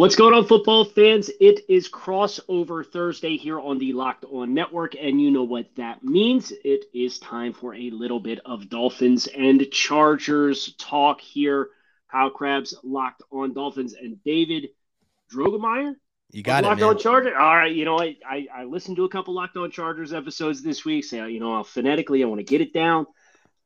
What's going on, football fans? It is crossover Thursday here on the Locked On Network, and you know what that means. It is time for a little bit of Dolphins and Chargers talk here. Kyle Crabbs, Locked On Dolphins, and David Drogemeyer. You got Locked it, man. On Chargers. All right, you know, I, I I listened to a couple Locked On Chargers episodes this week. So you know, phonetically, I want to get it down.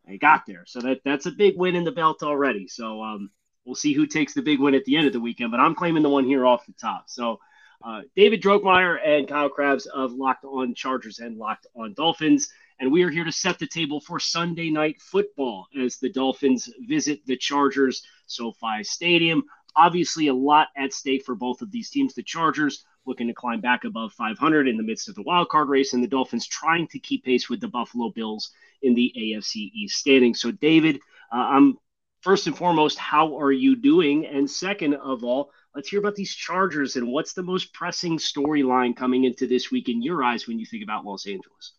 I got there, so that that's a big win in the belt already. So um, We'll see who takes the big win at the end of the weekend, but I'm claiming the one here off the top. So, uh, David Drogemeyer and Kyle Crabbs of Locked On Chargers and Locked On Dolphins. And we are here to set the table for Sunday night football as the Dolphins visit the Chargers SoFi Stadium. Obviously, a lot at stake for both of these teams. The Chargers looking to climb back above 500 in the midst of the wild card race, and the Dolphins trying to keep pace with the Buffalo Bills in the AFC East standing. So, David, uh, I'm first and foremost, how are you doing? And second of all, let's hear about these Chargers and what's the most pressing storyline coming into this week in your eyes when you think about Los Angeles?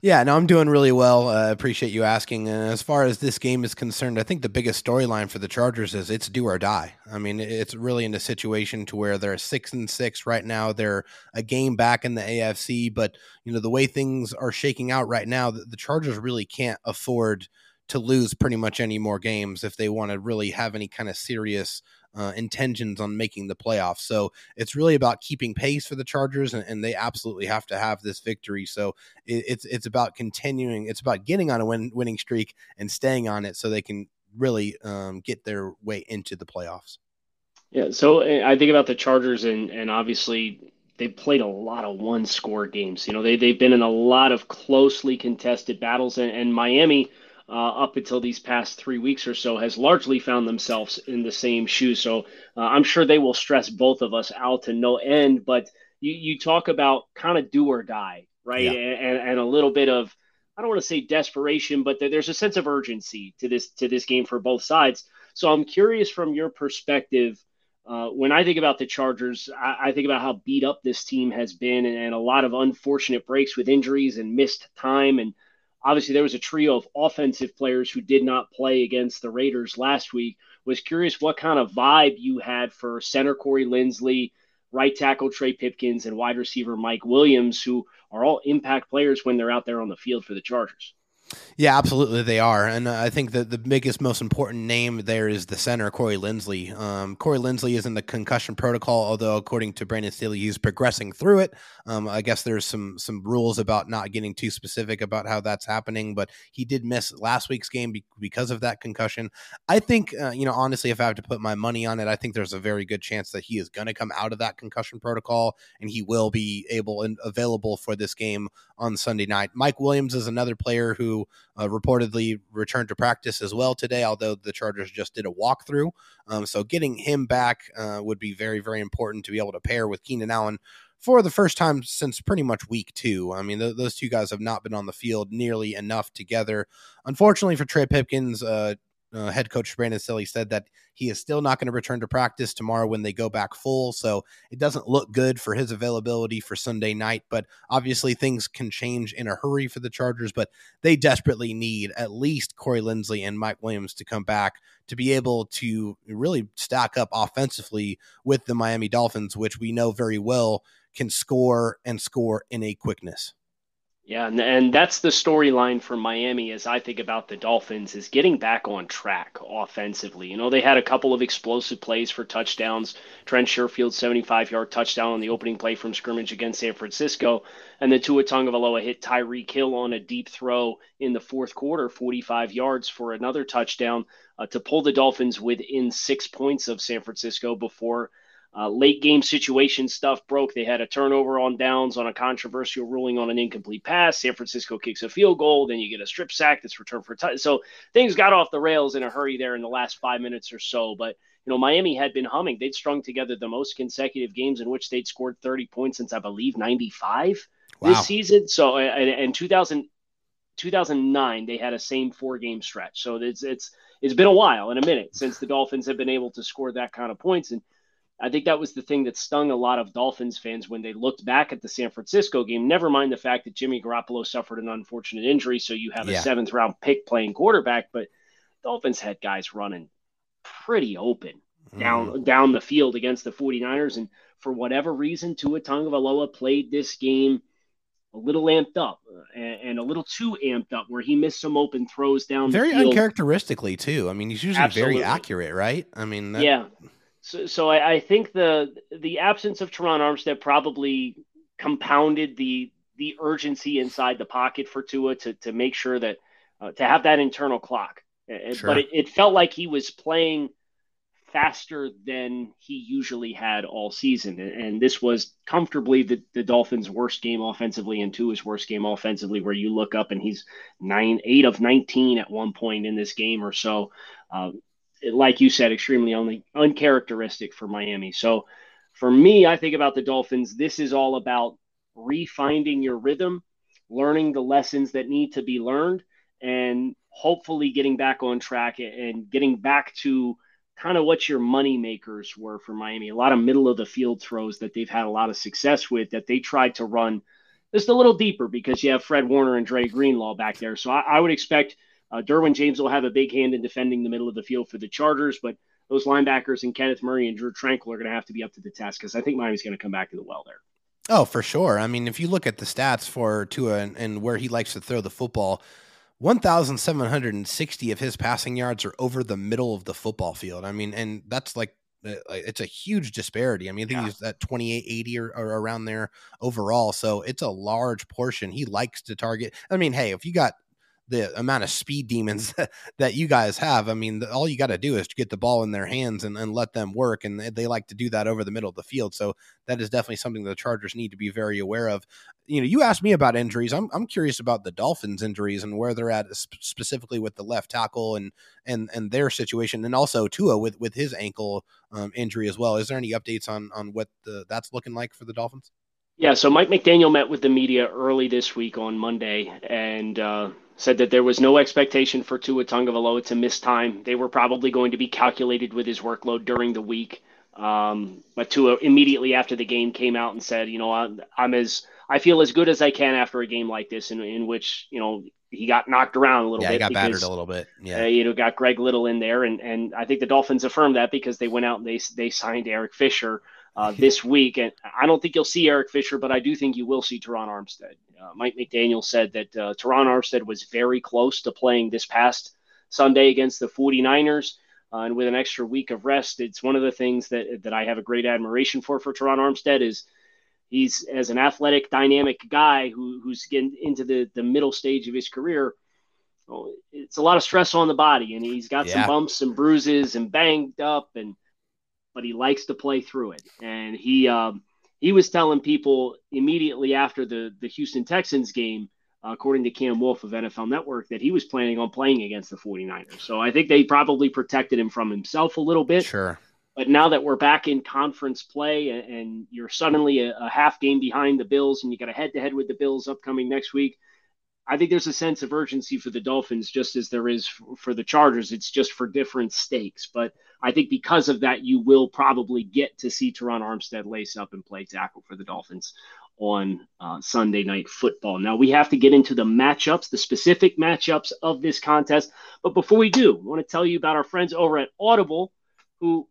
Yeah, no, I'm doing really well. I uh, appreciate you asking. And as far as this game is concerned, I think the biggest storyline for the Chargers is it's do or die. I mean, it's really in a situation to where they're six and six right now. They're a game back in the AFC, but you know the way things are shaking out right now, the, the Chargers really can't afford to lose pretty much any more games if they want to really have any kind of serious uh, intentions on making the playoffs. So it's really about keeping pace for the Chargers, and, and they absolutely have to have this victory. So it, it's it's about continuing. It's about getting on a win, winning streak and staying on it, so they can really um, get their way into the playoffs. Yeah. So eh, I think about the Chargers, and and obviously they've played a lot of one score games. You know, they they've been in a lot of closely contested battles, and, and Miami uh, up until these past three weeks or so has largely found themselves in the same shoes. So uh, I'm sure they will stress both of us out to no end. But you, you talk about kind of do or die, right? Yeah. And, and a little bit of I don't want to say desperation, but there's a sense of urgency to this to this game for both sides. So I'm curious from your perspective. Uh, when I think about the Chargers, I, I, think about how beat up this team has been and, and, a lot of unfortunate breaks with injuries and missed time. And obviously there was a trio of offensive players who did not play against the Raiders last week. Was curious what kind of vibe you had for center Corey Linsley, right tackle Trey Pipkins, and wide receiver Mike Williams, who are all impact players when they're out there on the field for the Chargers. Yeah, absolutely, they are, and I think that the biggest, most important name there is the center, Corey Linsley. Um, Corey Linsley is in the concussion protocol, although according to Brandon Staley, he's progressing through it. Um, I guess there's some some rules about not getting too specific about how that's happening, but he did miss last week's game be- because of that concussion. I think, uh, you know, honestly, if I have to put my money on it, I think there's a very good chance that he is going to come out of that concussion protocol and he will be able and available for this game on Sunday night. Mike Williams is another player who uh, reportedly returned to practice as well today, although the Chargers just did a walkthrough. Um, so getting him back uh, would be very, very important to be able to pair with Keenan Allen for the first time since pretty much week two. I mean, th- those two guys have not been on the field nearly enough together. Unfortunately for Trey Pipkins, uh, uh, head coach Brandon Staley said that he is still not going to return to practice tomorrow when they go back full. So it doesn't look good for his availability for Sunday night. But obviously, things can change in a hurry for the Chargers. But they desperately need at least Corey Linsley and Mike Williams to come back to be able to really stack up offensively with the Miami Dolphins, which we know very well can score and score in a quickness. Yeah, and, and that's the storyline for Miami as I think about the Dolphins is getting back on track offensively. You know, they had a couple of explosive plays for touchdowns. Trent Sherfield 75-yard touchdown on the opening play from scrimmage against San Francisco, and then Tua Tagovailoa hit Tyreek Hill on a deep throw in the fourth quarter, 45 yards for another touchdown uh, to pull the Dolphins within 6 points of San Francisco before uh, late game situation stuff broke. They had a turnover on downs on a controversial ruling on an incomplete pass. San Francisco kicks a field goal. Then you get a strip sack that's returned for a touchdown. So things got off the rails in a hurry there in the last five minutes or so. But, you know, Miami had been humming. They'd strung together the most consecutive games in which they'd scored 30 points since, I believe, 95 wow. this season. So, in 2000, 2009, they had a same four game stretch. So it's, it's, it's been a while and a minute since the Dolphins have been able to score that kind of points. And, I think that was the thing that stung a lot of Dolphins fans when they looked back at the San Francisco game. Never mind the fact that Jimmy Garoppolo suffered an unfortunate injury, so you have a seventh round pick playing quarterback, but Dolphins had guys running pretty open down mm. down the field against the 49ers. And for whatever reason, Tua Tagovailoa played this game a little amped up uh, and, and, a little too amped up, where he missed some open throws down. Very uncharacteristically too. I mean, he's usually Absolutely. very accurate, right? I mean, that... yeah. So, so I, I, think the the absence of Terron Armstead probably compounded the the urgency inside the pocket for Tua to to make sure that uh, to have that internal clock. Sure. But it, it felt like he was playing faster than he usually had all season. And this was comfortably the, the Dolphins' worst game offensively and Tua's worst game offensively, where you look up and he's nine, eight of 19 at one point in this game or so. Uh, like you said, extremely only uncharacteristic for Miami. So for me, I think about the Dolphins. This is all about refinding your rhythm, learning the lessons that need to be learned, and hopefully getting back on track and getting back to kind of what your money makers were for Miami. A lot of middle of the field throws that they've had a lot of success with that they tried to run just a little deeper because you have Fred Warner and Dre Greenlaw back there. So I, I would expect uh, Derwin James will have a big hand in defending the middle of the field for the Chargers, but those linebackers and Kenneth Murray and Drue Tranquill are going to have to be up to the task because I think Miami's going to come back to the well there. Oh, for sure. I mean, if you look at the stats for Tua and, and where he likes to throw the football, 1,760 of his passing yards are over the middle of the football field. I mean, and that's like uh, it's a huge disparity. I mean, I think yeah. he's at 28, 80 or, or, around there overall. So it's a large portion. He likes to target. I mean, hey, if you got the amount of speed demons that you guys have. I mean, all you got to do is to get the ball in their hands and, and let them work. And they like to do that over the middle of the field. So that is definitely something the Chargers need to be very aware of. You know, you asked me about injuries. I'm, I'm curious about the Dolphins' injuries and where they're at specifically with the left tackle and and and their situation, and also Tua with with his ankle um, injury as well. Is there any updates on on what the, that's looking like for the Dolphins? Yeah, so Mike McDaniel met with the media early this week on Monday and uh, said that there was no expectation for Tua Tagovailoa to miss time. They were probably going to be calculated with his workload during the week. Um, but Tua immediately after the game came out and said, you know, I'm, I'm as I feel as good as I can after a game like this, in, in which you know he got knocked around a little yeah, bit. Yeah, got because, battered a little bit. Yeah, uh, you know, got Greg Little in there, and and I think the Dolphins affirmed that because they went out and they they signed Eric Fisher uh, this week. And I don't think you'll see Eric Fisher, but I do think you will see Terron Armstead. Uh, Mike McDaniel said that uh, Terron Armstead was very close to playing this past Sunday against the 49ers. Uh, and with an extra week of rest, it's one of the things that, that I have a great admiration for for Terron Armstead is he's as an athletic, dynamic guy who, who's getting into the, the middle stage of his career. Oh, it's a lot of stress on the body, and he's got yeah. some bumps and bruises and banged up, and but he likes to play through it. And he um, he was telling people immediately after the the Houston Texans game, uh, according to Cam Wolfe of NFL Network, that he was planning on playing against the 49ers. So I think they probably protected him from himself a little bit. Sure. But now that we're back in conference play and, and you're suddenly a, a half game behind the Bills and you got a head to head with the Bills upcoming next week, I think there's a sense of urgency for the Dolphins, just as there is for the Chargers. It's just for different stakes. But I think because of that, you will probably get to see Terron Armstead lace up and play tackle for the Dolphins on uh, Sunday night football. Now we have to get into the matchups, the specific matchups of this contest. But before we do, I want to tell you about our friends over at Audible, who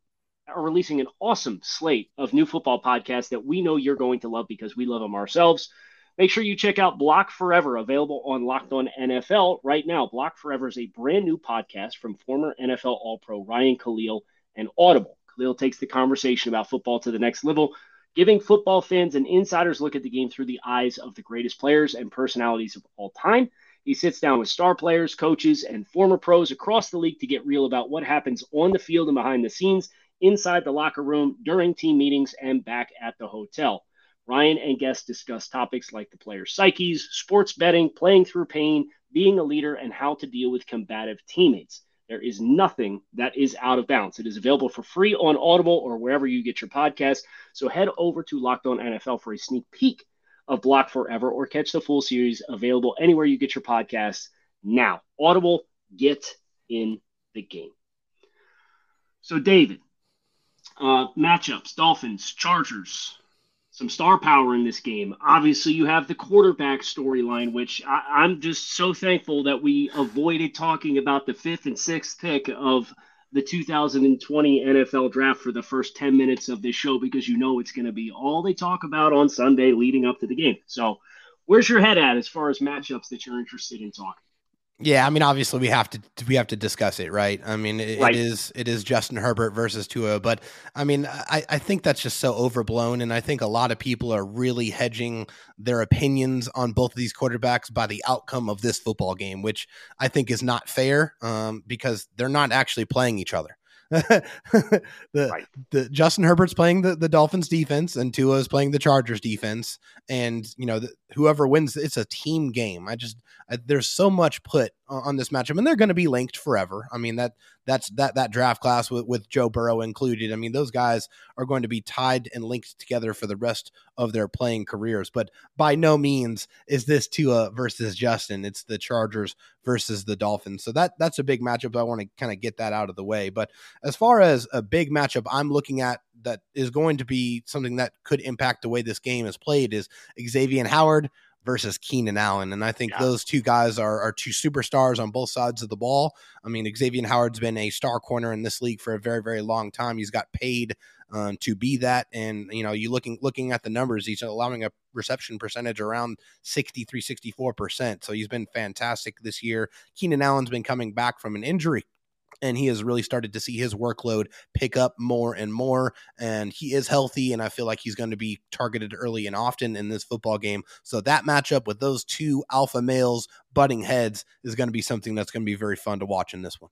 are releasing an awesome slate of new football podcasts that we know you're going to love because we love them ourselves. Make sure you check out Block Forever, available on Locked On NFL right now. Block Forever is a brand new podcast from former NFL All Pro Ryan Kalil and Audible. Kalil takes the conversation about football to the next level, giving football fans and insider's look at the game through the eyes of the greatest players and personalities of all time. He sits down with star players, coaches, and former pros across the league to get real about what happens on the field and behind the scenes, inside the locker room, during team meetings, and back at the hotel. Ryan and guests discuss topics like the player's psyches, sports betting, playing through pain, being a leader, and how to deal with combative teammates. There is nothing that is out of bounds. It is available for free on Audible or wherever you get your podcasts. So head over to Locked On NFL for a sneak peek of Block Forever or catch the full series available anywhere you get your podcasts now. Audible, get in the game. So, David, uh, matchups Dolphins, Chargers, some star power in this game. Obviously, you have the quarterback storyline, which I, am just so thankful that we avoided talking about the fifth and sixth pick of the 2020 NFL draft for the first 10 minutes of this show because you know it's going to be all they talk about on Sunday leading up to the game. So, where's your head at as far as matchups that you're interested in talking? Yeah, I mean, obviously we have to we have to discuss it, right? I mean, it, right. it is it is Justin Herbert versus Tua, but I mean, I, I think that's just so overblown, and I think a lot of people are really hedging their opinions on both of these quarterbacks by the outcome of this football game, which I think is not fair um, because they're not actually playing each other. the, right. the Justin Herbert's playing the, the Dolphins defense and Tua is playing the Chargers defense. And, you know, the, whoever wins, it's a team game. I just, I, there's so much put on this matchup and they're going to be linked forever. I mean, that, that's that, that draft class with, with Joe Burrow included. I mean, those guys are going to be tied and linked together for the rest of their playing careers. But by no means is this Tua versus Justin. It's the Chargers versus the Dolphins. So that, that's a big matchup. I want to kind of get that out of the way. But as far as a big matchup I'm looking at that is going to be something that could impact the way this game is played is Xavier Howard versus Keenan Allen. And I think yeah. those two guys are, are two superstars on both sides of the ball. I mean, Xavier Howard's been a star corner in this league for a very, very long time. He's got paid um, to be that. And, you know, you looking looking at the numbers, he's allowing a reception percentage around 63, 64%. So he's been fantastic this year. Keenan Allen's been coming back from an injury and he has really started to see his workload pick up more and more. And he is healthy, and I feel like he's going to be targeted early and often in this football game. So that matchup with those two alpha males butting heads is going to be something that's going to be very fun to watch in this one.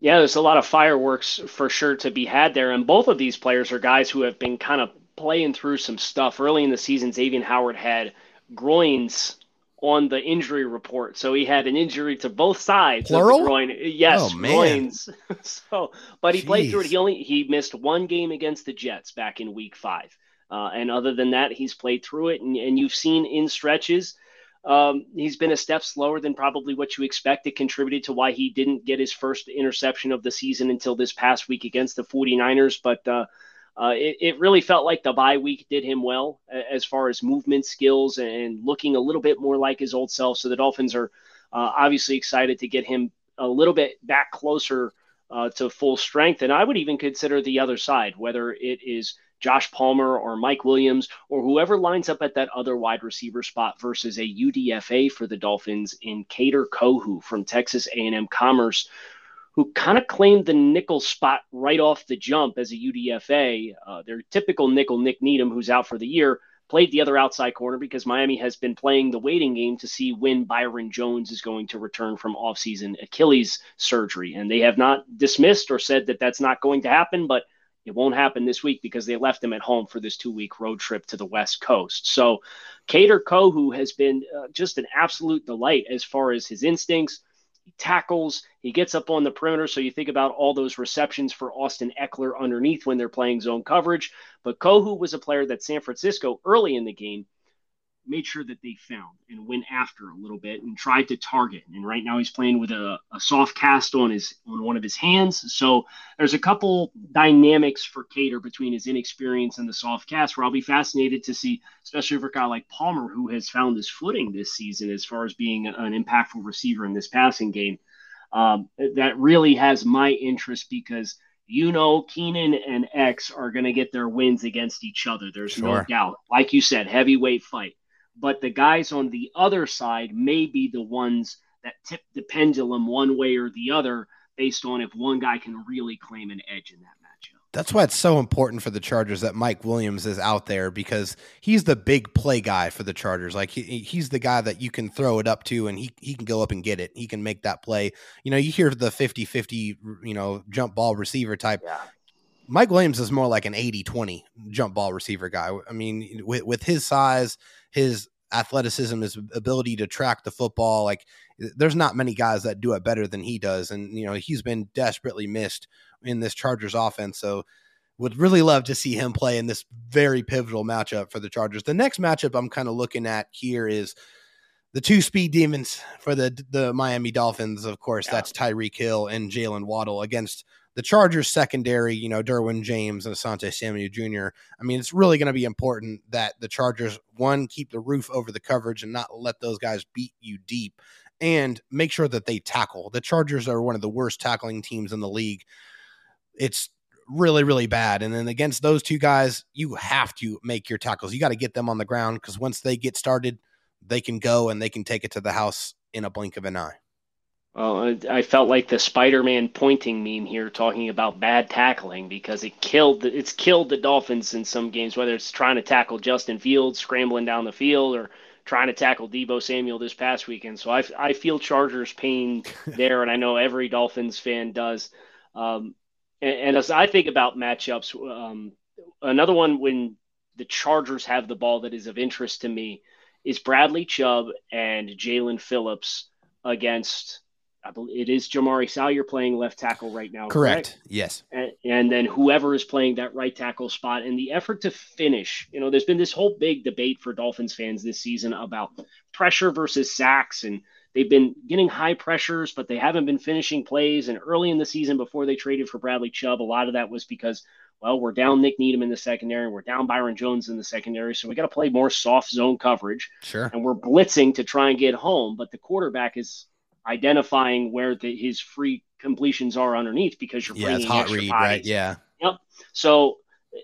Yeah, there's a lot of fireworks for sure to be had there. And both of these players are guys who have been kind of playing through some stuff. Early in the season, Xavier Howard had groins on the injury report. So he had an injury to both sides Plural? of the groin. Yes, oh, groins. so, but he Jeez. played through it. He only he missed one game against the Jets back in Week Five, uh, and other than that, he's played through it. And, and you've seen in stretches. Um, he's been a step slower than probably what you expect. It contributed to why he didn't get his first interception of the season until this past week against the 49ers. But uh, uh, it, it, really felt like the bye week did him well as far as movement skills and looking a little bit more like his old self. So the Dolphins are uh, obviously excited to get him a little bit back closer uh, to full strength. And I would even consider the other side, whether it is Josh Palmer or Mike Williams or whoever lines up at that other wide receiver spot versus a UDFA for the Dolphins in Kader Kohou from Texas A&M Commerce, who kind of claimed the nickel spot right off the jump as a UDFA. Uh, their typical nickel, Nick Needham, who's out for the year, played the other outside corner because Miami has been playing the waiting game to see when Byron Jones is going to return from offseason Achilles surgery. And they have not dismissed or said that that's not going to happen, but it won't happen this week because they left him at home for this two week road trip to the West Coast. So, Kader Kohou has been uh, just an absolute delight as far as his instincts, he tackles, he gets up on the perimeter. So you think about all those receptions for Austin Ekeler underneath when they're playing zone coverage. But Kohou was a player that San Francisco early in the game made sure that they found and went after a little bit and tried to target. And right now he's playing with a, a, soft cast on his on one of his hands. So there's a couple dynamics for Kader between his inexperience and the soft cast where I'll be fascinated to see, especially for a guy like Palmer who has found his footing this season as far as being an impactful receiver in this passing game. Um, that really has my interest because you know Keenan and X are going to get their wins against each other. There's sure. no doubt. Like you said, heavyweight fight but the guys on the other side may be the ones that tip the pendulum one way or the other based on if one guy can really claim an edge in that matchup. That's why it's so important for the Chargers that Mike Williams is out there because he's the big play guy for the Chargers. Like he, he's the guy that you can throw it up to and he, he can go up and get it. He can make that play. You know, you hear the 50-50, you know, jump ball receiver type. Yeah. Mike Williams is more like an 80-20 jump ball receiver guy. I mean, with, with his size, his athleticism, his ability to track the football. Like there's not many guys that do it better than he does. And, you know, he's been desperately missed in this Chargers offense. So would really love to see him play in this very pivotal matchup for the Chargers. The next matchup I'm kind of looking at here is the two speed demons for the the Miami Dolphins. Of course, yeah. that's Tyreek Hill and Jaylen Waddle against the Chargers secondary, you know, Derwin James and Asante Samuel Jr. I mean, it's really going to be important that the Chargers, one, keep the roof over the coverage and not let those guys beat you deep and make sure that they tackle. The Chargers are one of the worst tackling teams in the league. it's really, really bad. And then against those two guys, you have to make your tackles. You got to get them on the ground because once they get started, they can go and they can take it to the house in a blink of an eye. Well, I felt like the Spider-Man pointing meme here, talking about bad tackling because it killed it's killed the Dolphins in some games, whether it's trying to tackle Justin Fields scrambling down the field or trying to tackle Deebo Samuel this past weekend. So I, I feel Chargers pain there, and I know every Dolphins fan does. Um, and, and, as I think about matchups, um, another one when the Chargers have the ball that is of interest to me is Bradley Chubb and Jaelan Phillips against I believe it is Jamaree Salyer playing left tackle right now. Correct. correct? Yes. And, and, then whoever is playing that right tackle spot and the effort to finish. You know, there's been this whole big debate for Dolphins fans this season about pressure versus sacks, and they've been getting high pressures, but they haven't been finishing plays. And early in the season, before they traded for Bradley Chubb, a lot of that was because. Well, we're down Nick Needham in the secondary, and we're down Byron Jones in the secondary, so we got to play more soft zone coverage. Sure. And we're blitzing to try and get home, but the quarterback is identifying where the, his free completions are underneath because you're yeah, bringing hot read, bodies. right? Yeah. Yep. So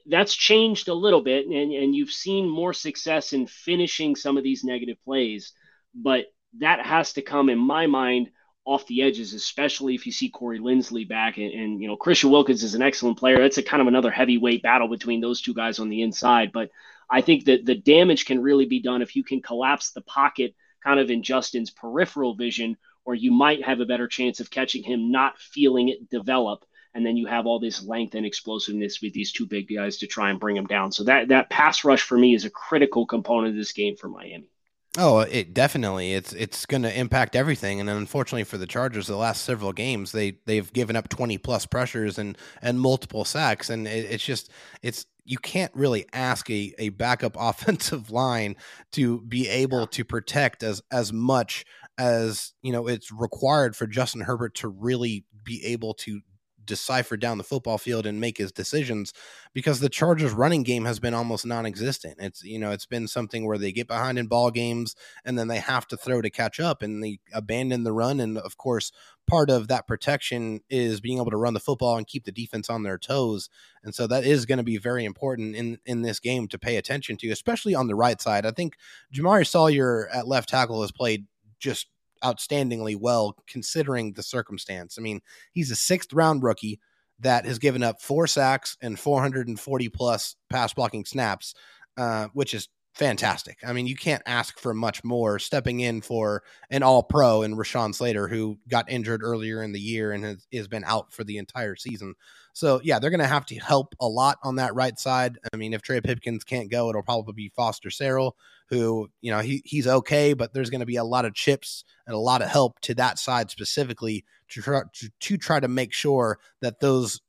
that's changed a little bit, and, and you've seen more success in finishing some of these negative plays, but that has to come, in my mind, off the edges, especially if you see Corey Linsley back. And, and, you know, Christian Wilkins is an excellent player. It's a kind of another heavyweight battle between those two guys on the inside. But I think that the damage can really be done if you can collapse the pocket kind of in Justin's peripheral vision or you might have a better chance of catching him not feeling it develop. And then you have all this length and explosiveness with these two big guys to try and bring him down. So that that pass rush for me is a critical component of this game for Miami. Oh, it definitely it's it's going to impact everything, and unfortunately for the Chargers, the last several games they they've given up twenty plus pressures and and multiple sacks, and it, it's just it's you can't really ask a a backup offensive line to be able to protect as as much as you know it's required for Justin Herbert to really be able to decipher down the football field and make his decisions because the Chargers running game has been almost non-existent. It's you know it's been something where they get behind in ball games and then they have to throw to catch up and they abandon the run and of course part of that protection is being able to run the football and keep the defense on their toes. And so that is going to be very important in in this game to pay attention to, especially on the right side. I think Jamaree Salyer at left tackle has played just outstandingly well considering the circumstance. I mean, he's a sixth round rookie that has given up four sacks and 440 plus pass blocking snaps, uh, which is fantastic. I mean, you can't ask for much more stepping in for an all pro in Rashawn Slater, who got injured earlier in the year and has, has been out for the entire season. So, yeah, they're going to have to help a lot on that right side. I mean, if Trey Pipkins can't go, it'll probably be Foster Sarell, who, you know, he, he's okay, but there's going to be a lot of chips and a lot of help to that side specifically to try, to, to try to make sure that those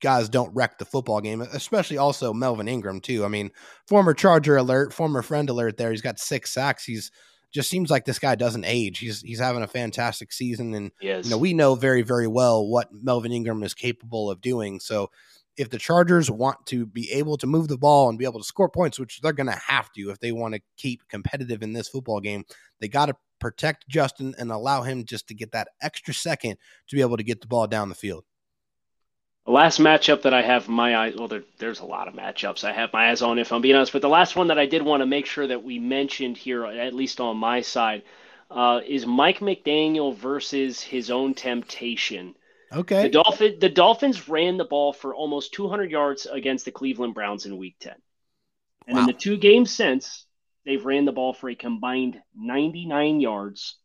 guys don't wreck the football game, especially also Melvin Ingram too. I mean, former Charger alert, former friend alert there. He's got six sacks. He's just seems like this guy doesn't age. He's he's having a fantastic season, and you know we know very very well what Melvin Ingram is capable of doing. So if the Chargers want to be able to move the ball and be able to score points, which they're going to have to if they want to keep competitive in this football game, they got to protect Justin and allow him just to get that extra second to be able to get the ball down the field. The last matchup that I have my eyes, well, there, there's a lot of matchups I have my eyes on, if I'm being honest, but the last one that I did want to make sure that we mentioned here, at least on my side, uh, is Mike McDaniel versus his own temptation. Okay. The, Dolphin, the Dolphins ran the ball for almost 200 yards against the Cleveland Browns in Week 10. And wow. in the two games since, they've ran the ball for a combined 99 yards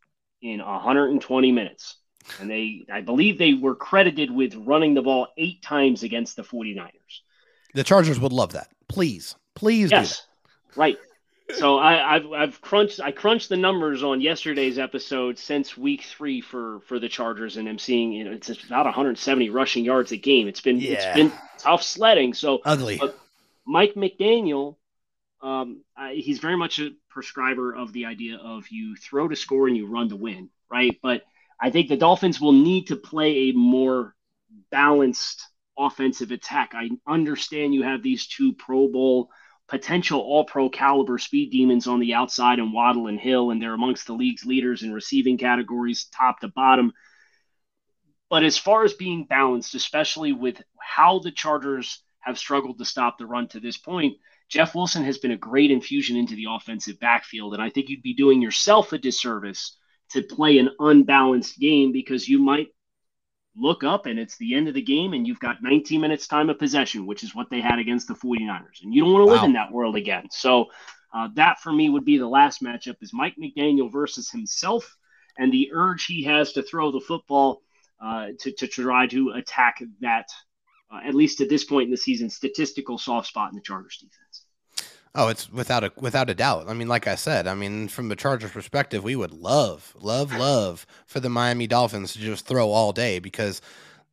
in 120 minutes. And they, I believe they were credited with running the ball eight times against the 49ers. The Chargers would love that. Please, please yes, Right. So I, have I've crunched I crunched the numbers on yesterday's episode since week three for for the Chargers, and I'm seeing you know it's about 170 rushing yards a game. It's been yeah. it's been tough sledding. So ugly. Mike McDaniel, um, I, he's very much a prescriber of the idea of you throw to score and you run to win, right? But I think the Dolphins will need to play a more balanced offensive attack. I understand you have these two Pro Bowl potential all pro caliber speed demons on the outside and Waddle and Hill, and they're amongst the league's leaders in receiving categories, top to bottom. But as far as being balanced, especially with how the Chargers have struggled to stop the run to this point, Jeff Wilson has been a great infusion into the offensive backfield. And I think you'd be doing yourself a disservice to play an unbalanced game because you might look up and it's the end of the game and you've got 19 minutes time of possession, which is what they had against the 49ers. And you don't want to wow. live in that world again. So uh, that for me would be the last matchup is Mike McDaniel versus himself and the urge he has to throw the football uh, to, to try to attack that, uh, at least at this point in the season, statistical soft spot in the Chargers defense. Oh, it's without a without a doubt. I mean, like I said, I mean, from the Chargers' perspective, we would love, love, love for the Miami Dolphins to just throw all day because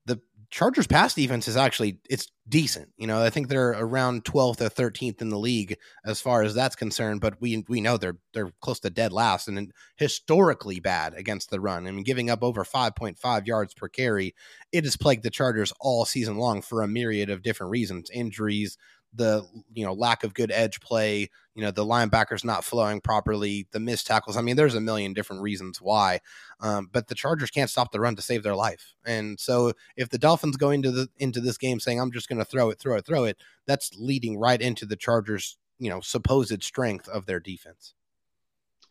the Chargers' pass defense is actually it's decent. You know, I think they're around 12th or 13th in the league as far as that's concerned, but we we know they're they're close to dead last and historically bad against the run. I mean, giving up over 5.5 yards per carry, it has plagued the Chargers all season long for a myriad of different reasons, injuries, the you know lack of good edge play, you know the linebackers not flowing properly, the missed tackles. I mean, there's a million different reasons why, um, but the Chargers can't stop the run to save their life. And so if the Dolphins go into the into this game saying I'm just going to throw it, throw it, throw it, that's leading right into the Chargers you know supposed strength of their defense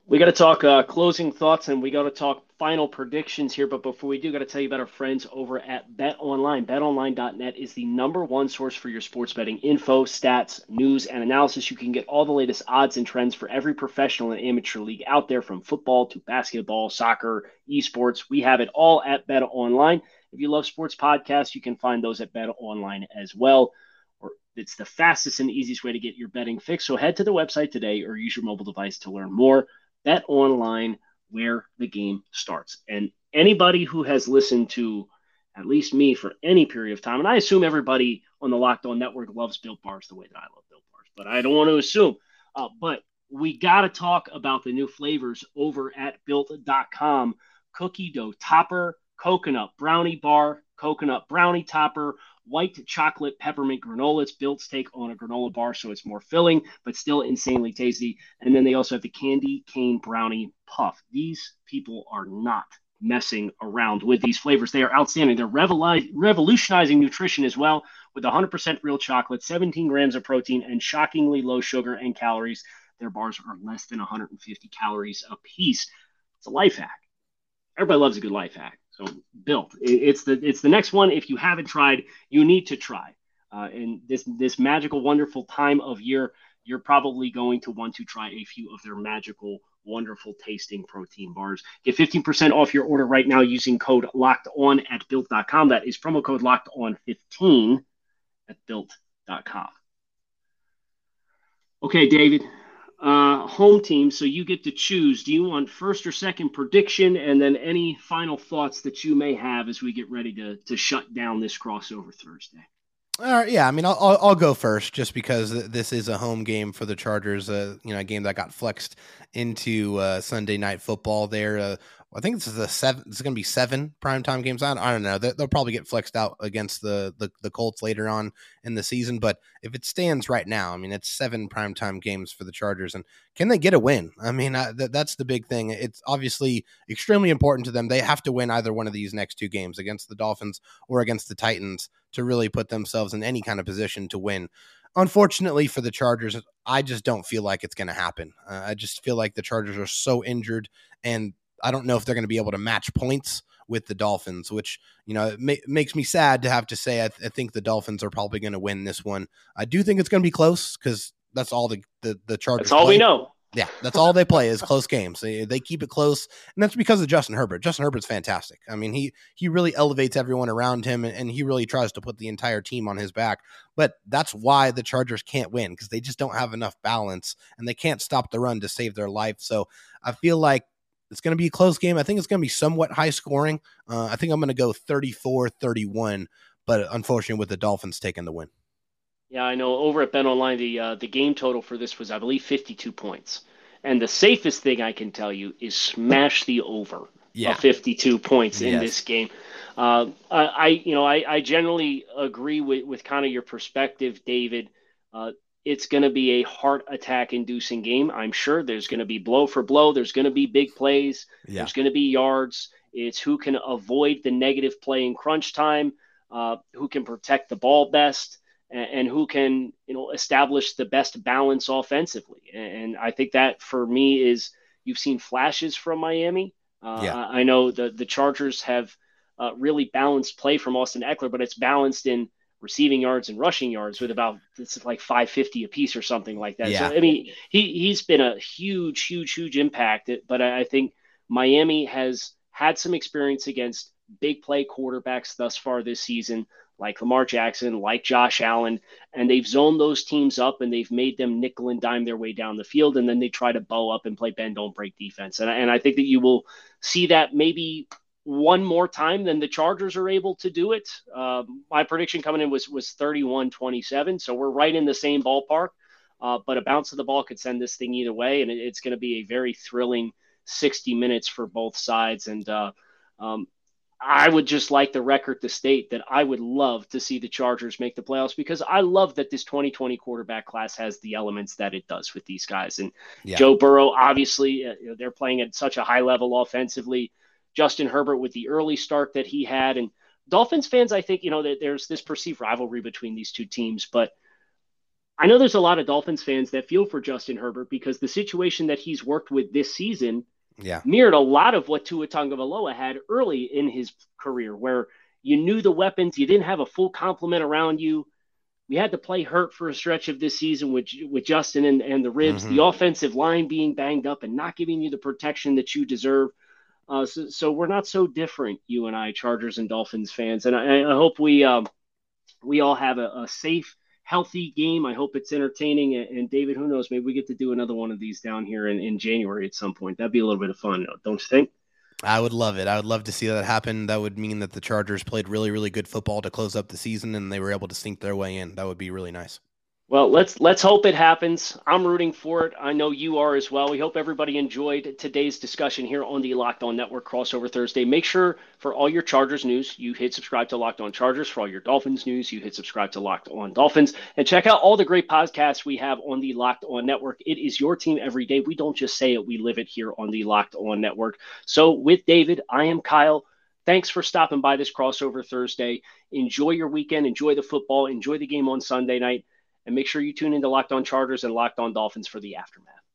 we got to talk uh, closing thoughts and we got to talk final predictions here. But before we do, got to tell you about our friends over at Bet Online. BetOnline.net is the number one source for your sports betting info, stats, news, and analysis. You can get all the latest odds and trends for every professional and amateur league out there, from football to basketball, soccer, esports. We have it all at Bet Online. If you love sports podcasts, you can find those at Bet Online as well. It's the fastest and easiest way to get your betting fix. So head to the website today or use your mobile device to learn more bet online where the game starts. And anybody who has listened to at least me for any period of time, and I assume everybody on the Locked On Network loves Built Bars the way that I love Built Bars, but I don't want to assume. Uh, but we got to talk about the new flavors over at built.com cookie dough topper, coconut brownie bar, coconut brownie topper, white chocolate peppermint granola. It's Built's take on a granola bar, so it's more filling, but still insanely tasty. And then they also have the candy cane brownie puff. These people are not messing around with these flavors. They are outstanding. They're revolutionizing nutrition as well with 100% real chocolate, 17 grams of protein, and shockingly low sugar and calories. Their bars are less than 150 calories a piece. It's a life hack. Everybody loves a good life hack. So built. It's the it's the next one. If you haven't tried, you need to try. Uh, and this this magical, wonderful time of year, you're probably going to want to try a few of their magical, wonderful tasting protein bars. Get 15% off your order right now using code locked on at built.com. That is promo code locked on 15 at built.com. Okay, David, uh, home team, so you get to choose. Do you want first or second prediction, and then any final thoughts that you may have as we get ready to to shut down this crossover Thursday? All right, yeah, I mean, I'll, I'll, I'll go first just because this is a home game for the Chargers. Uh, you know, a game that got flexed into uh, Sunday night football. There, uh, I think this is a seven. It's going to be seven primetime games on. I don't know. They'll probably get flexed out against the, the the Colts later on in the season. But if it stands right now, I mean, it's seven primetime games for the Chargers, and can they get a win? I mean, I, th- that's the big thing. It's obviously extremely important to them. They have to win either one of these next two games against the Dolphins or against the Titans to really put themselves in any kind of position to win unfortunately for the Chargers, I just don't feel like it's going to happen. Uh, I just feel like the Chargers are so injured, and I don't know if they're going to be able to match points with the Dolphins, which you know it ma- makes me sad to have to say. I, th- I think the Dolphins are probably going to win this one. I do think it's going to be close because that's all the the, the Chargers. That's all play. we know. Yeah, that's all they play is close games. They, they keep it close, and that's because of Justin Herbert. Justin Herbert's fantastic. I mean, he he really elevates everyone around him, and, and he really tries to put the entire team on his back. But that's why the Chargers can't win because they just don't have enough balance, and they can't stop the run to save their life. So I feel like it's going to be a close game. I think it's going to be somewhat high scoring. Uh, I think I'm going to go 34 31, but unfortunately, with the Dolphins taking the win. Yeah, I know. Over at Bet Online, the uh, the game total for this was, I believe, 52 points. And the safest thing I can tell you is smash the over yeah. of 52 points yes. in this game. Uh, I, you know, I, I generally agree with, with kind of your perspective, David. Uh, it's going to be a heart attack inducing game. I'm sure there's going to be blow for blow. There's going to be big plays. Yeah. There's going to be yards. It's who can avoid the negative play in crunch time, uh, who can protect the ball best, and, and, who can you know establish the best balance offensively. And I think that for me is you've seen flashes from Miami. Uh, yeah. I, I know the the Chargers have uh, really balanced play from Austin Ekeler, but it's balanced in receiving yards and rushing yards with about it's like 550 a piece or something like that. Yeah. So I mean, he he's been a huge, huge, huge impact. But I think Miami has had some experience against big play quarterbacks thus far this season, like Lamar Jackson, like Josh Allen, and they've zoned those teams up and they've made them nickel and dime their way down the field, and then they try to bow up and play bend don't break defense. And and I think that you will see that maybe one more time than the Chargers are able to do it. Uh, my prediction coming in was was 31-27, so we're right in the same ballpark. Uh, but a bounce of the ball could send this thing either way, and it, it's going to be a very thrilling 60 minutes for both sides. And uh, um, I would just like the record to state that I would love to see the Chargers make the playoffs because I love that this 2020 quarterback class has the elements that it does with these guys. And yeah. Joe Burrow, obviously, uh, they're playing at such a high level offensively. Justin Herbert with the early start that he had. And Dolphins fans, I think, you know, that there's this perceived rivalry between these two teams, but I know there's a lot of Dolphins fans that feel for Justin Herbert because the situation that he's worked with this season yeah. mirrored a lot of what Tua Tagovailoa had early in his career, where you knew the weapons, you didn't have a full complement around you. We had to play hurt for a stretch of this season with with Justin and, and the ribs, mm-hmm. the offensive line being banged up and not giving you the protection that you deserve. Uh, so, so, we're not so different, you and I, Chargers and Dolphins fans. And I, I hope we um, we all have a, a, safe, healthy game. I hope it's entertaining. And, David, who knows? Maybe we get to do another one of these down here in, in January at some point. That'd be a little bit of fun, don't you think? I would love it. I would love to see that happen. That would mean that the Chargers played really, really good football to close up the season, and they were able to sink their way in. That would be really nice. Well, let's let's hope it happens. I'm rooting for it. I know you are as well. We hope everybody enjoyed today's discussion here on the Locked On Network crossover Thursday. Make sure for all your Chargers news, you hit subscribe to Locked On Chargers. For all your Dolphins news, you hit subscribe to Locked On Dolphins. And check out all the great podcasts we have on the Locked On Network. It is your team every day. We don't just say it, we live it here on the Locked On Network. So with David, I am Kyle. Thanks for stopping by this crossover Thursday. Enjoy your weekend. Enjoy the football. Enjoy the game on Sunday night. And make sure you tune into Locked On Chargers and Locked On Dolphins for the aftermath.